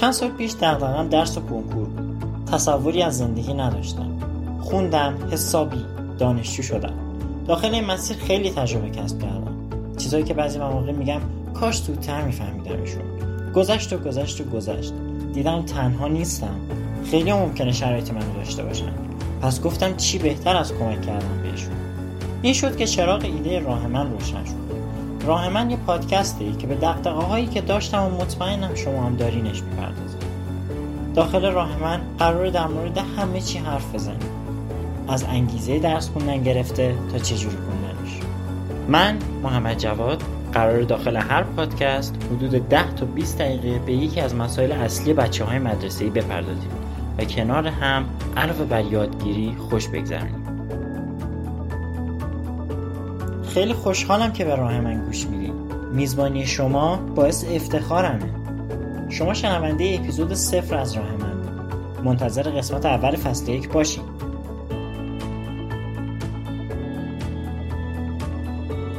چند سال پیش دقدقم درس و کنکور بود. تصوری از زندگی نداشتم. خوندم حسابی دانشجو شدم. داخل این مسیر خیلی تجربه کسب کردم. چیزایی که بعضی مواقع میگم کاش زودتر میفهمیدمشون. گذشت و گذشت و گذشت. دیدم تنها نیستم. خیلی ممکنه شرایط منو داشته باشن. پس گفتم چی بهتر از کمک کردن بهشون. این شد که چراغ ایده راه من روشن شد. راه من یه پادکسته که به دقدقه هایی که داشتم و مطمئنم شما هم دارینش می‌پردازه. داخل راه من قرار در مورد همه چی حرف بزنیم. از انگیزه درس خوندن گرفته تا چجوری خوندنش من محمد جواد قرار داخل هر پادکست حدود 10 تا 20 دقیقه به یکی از مسائل اصلی بچه های مدرسه ای بپردازیم و کنار هم علاوه بر یادگیری خوش بگذرونیم. خیلی خوشحالم که به راه من گوش میدین. میزبانی شما باعث افتخارمه. شما شنونده اپیزود صفر از راه من. منتظر قسمت اول فصل یک باشید